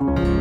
Thank you.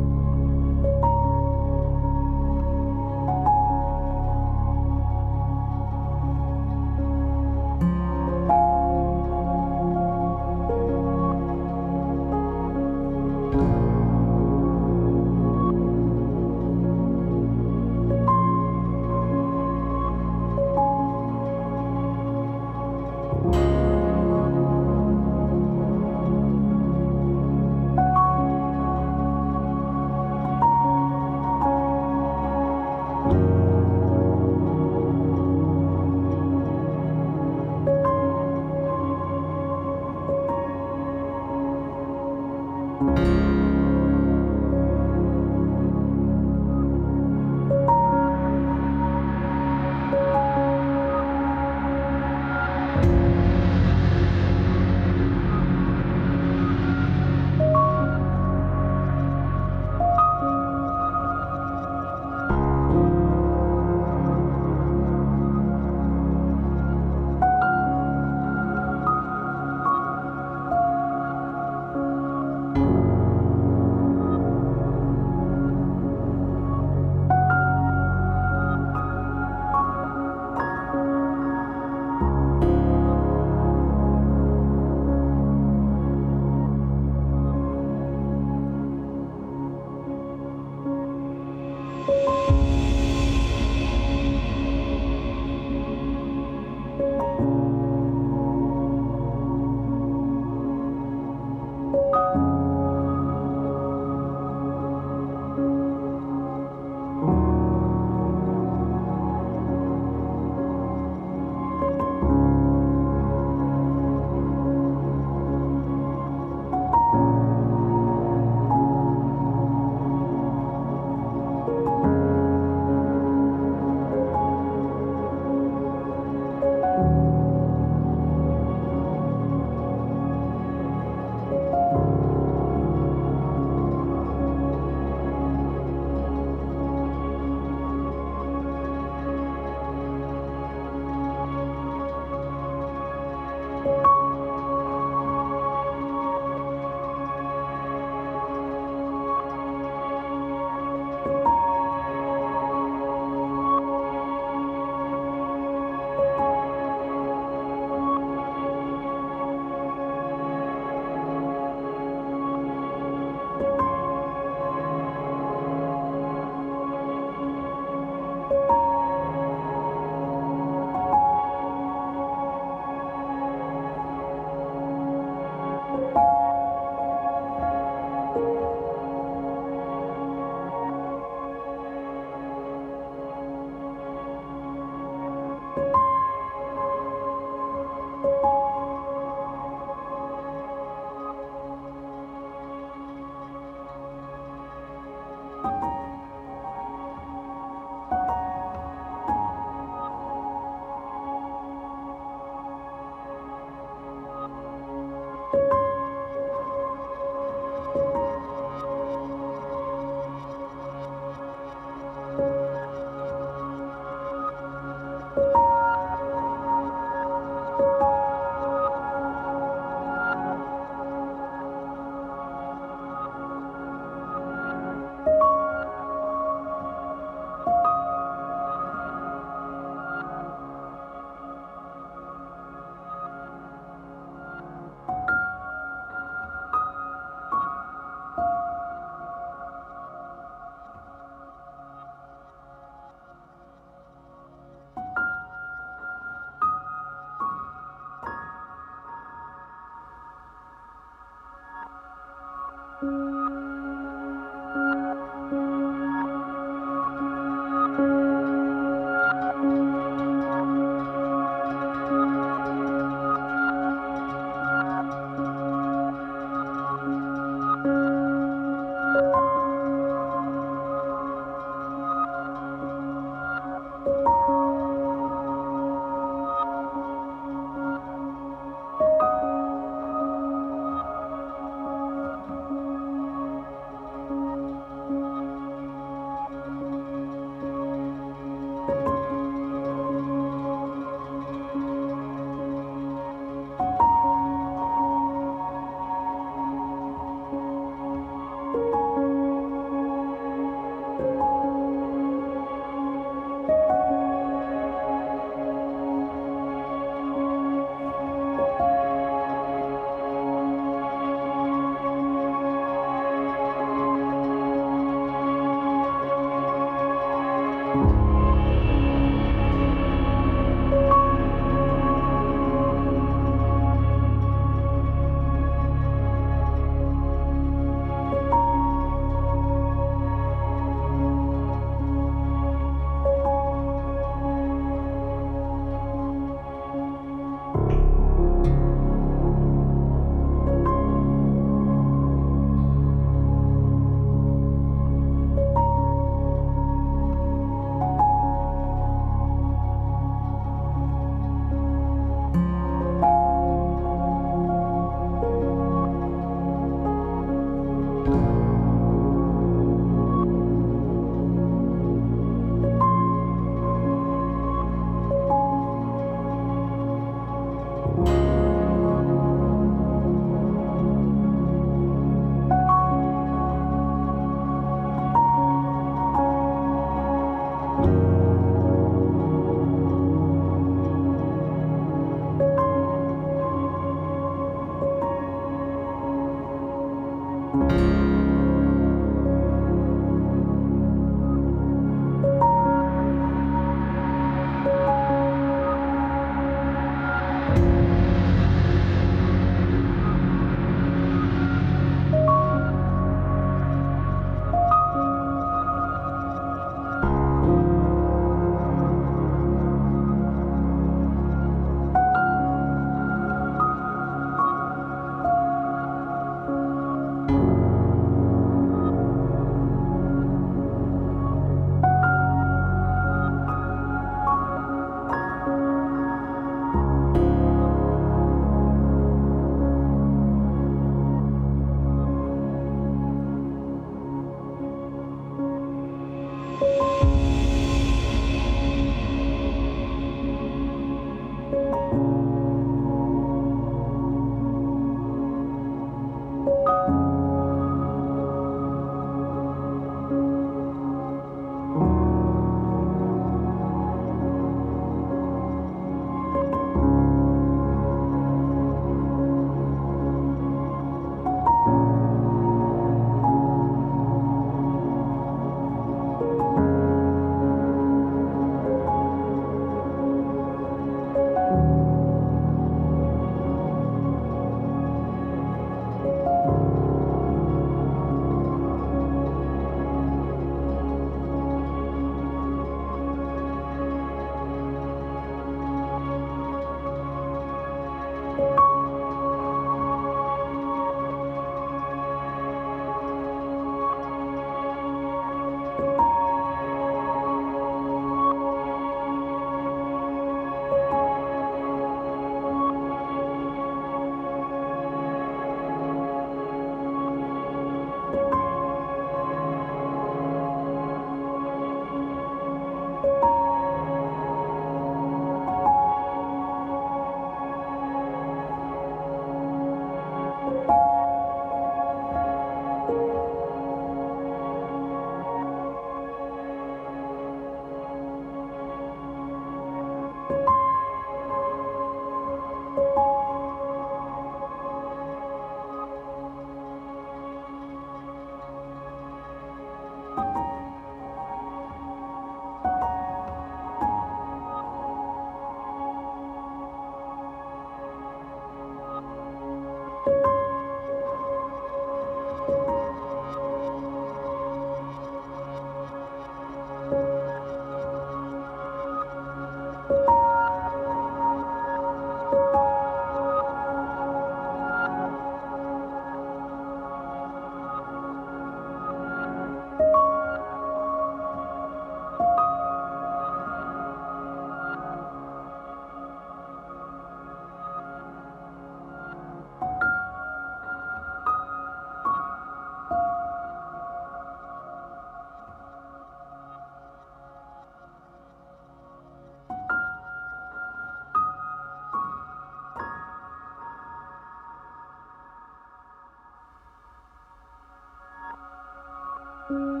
Thank you.